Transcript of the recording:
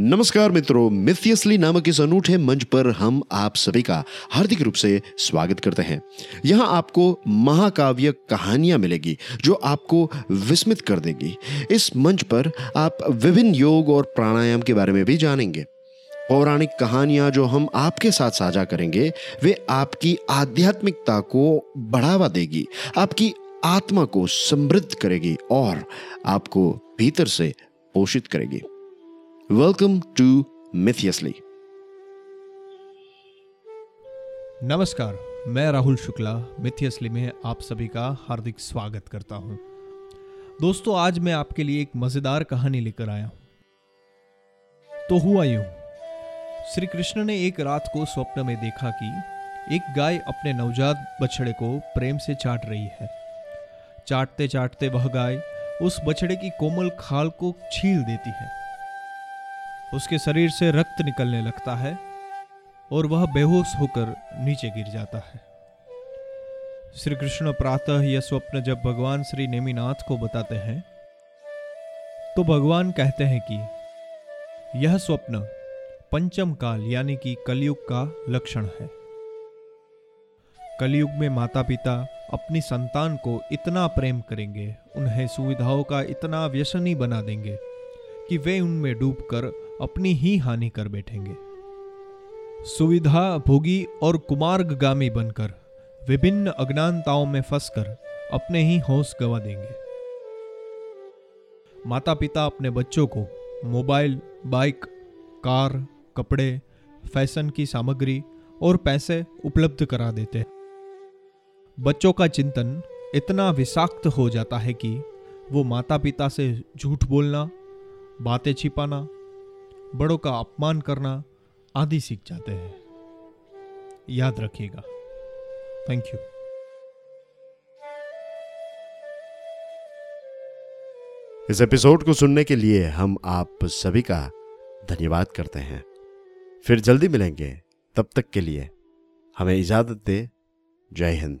नमस्कार मित्रों मिथियसली नामक इस अनूठे मंच पर हम आप सभी का हार्दिक रूप से स्वागत करते हैं। यहाँ आपको महाकाव्य कहानियाँ मिलेगी, जो आपको विस्मित कर देगी। इस मंच पर आप विभिन्न योग और प्राणायाम के बारे में भी जानेंगे। पौराणिक कहानियाँ जो हम आपके साथ साझा करेंगे, वे आपकी आध्यात्मिकता को बढ़ावा देगी, आपकी आत्मा को समृद्ध करेगी और आपको भीतर से पोषित करेगी। वेलकम टू मिथियसली नमस्कार, मैं राहुल शुक्ला मिथियसली में आप सभी का हार्दिक स्वागत करता हूँ। दोस्तों, आज मैं आपके लिए एक मज़ेदार कहानी लेकर आया हूँ। तो हुआ यूँ श्री कृष्ण ने एक रात को स्वप्न में देखा कि एक गाय अपने नवजात बछड़े को प्रेम से चाट रही है। चाटते चाटते वह गाय उस बछड़े की कोमल खाल को छील देती है। उसके शरीर से रक्त निकलने लगता है और वह बेहोश होकर नीचे गिर जाता है। श्री कृष्ण प्रातः यह स्वप्न जब भगवान श्री नेमीनाथ को बताते हैं तो भगवान कहते हैं कि यह स्वप्न पंचम काल यानी कि कलयुग का लक्षण है। कलयुग में माता पिता अपनी संतान को इतना प्रेम करेंगे, उन्हें सुविधाओं का इतना व्यसनी बना देंगे कि वे उनमें डूबकर अपनी ही हानि कर बैठेंगे। सुविधा भोगी और कुमार्गामी बनकर, विभिन्न अज्ञानताओं में फंसकर अपने ही होश गवा देंगे। माता पिता अपने बच्चों को मोबाइल, बाइक, कार, कपड़े, फ़ैशन की सामग्री और पैसे उपलब्ध करा देते हैं। बच्चों का चिंतन इतना विषाक्त हो जाता है कि वो माता पिता से झूठ बोलना, बातें छिपाना बड़ों का अपमान करना आदि सीख जाते हैं। याद रखिएगा। थैंक यू इस एपिसोड को सुनने के लिए हम आप सभी का धन्यवाद करते हैं। फिर जल्दी मिलेंगे। तब तक के लिए हमें इजाज़त दे। जय हिंद।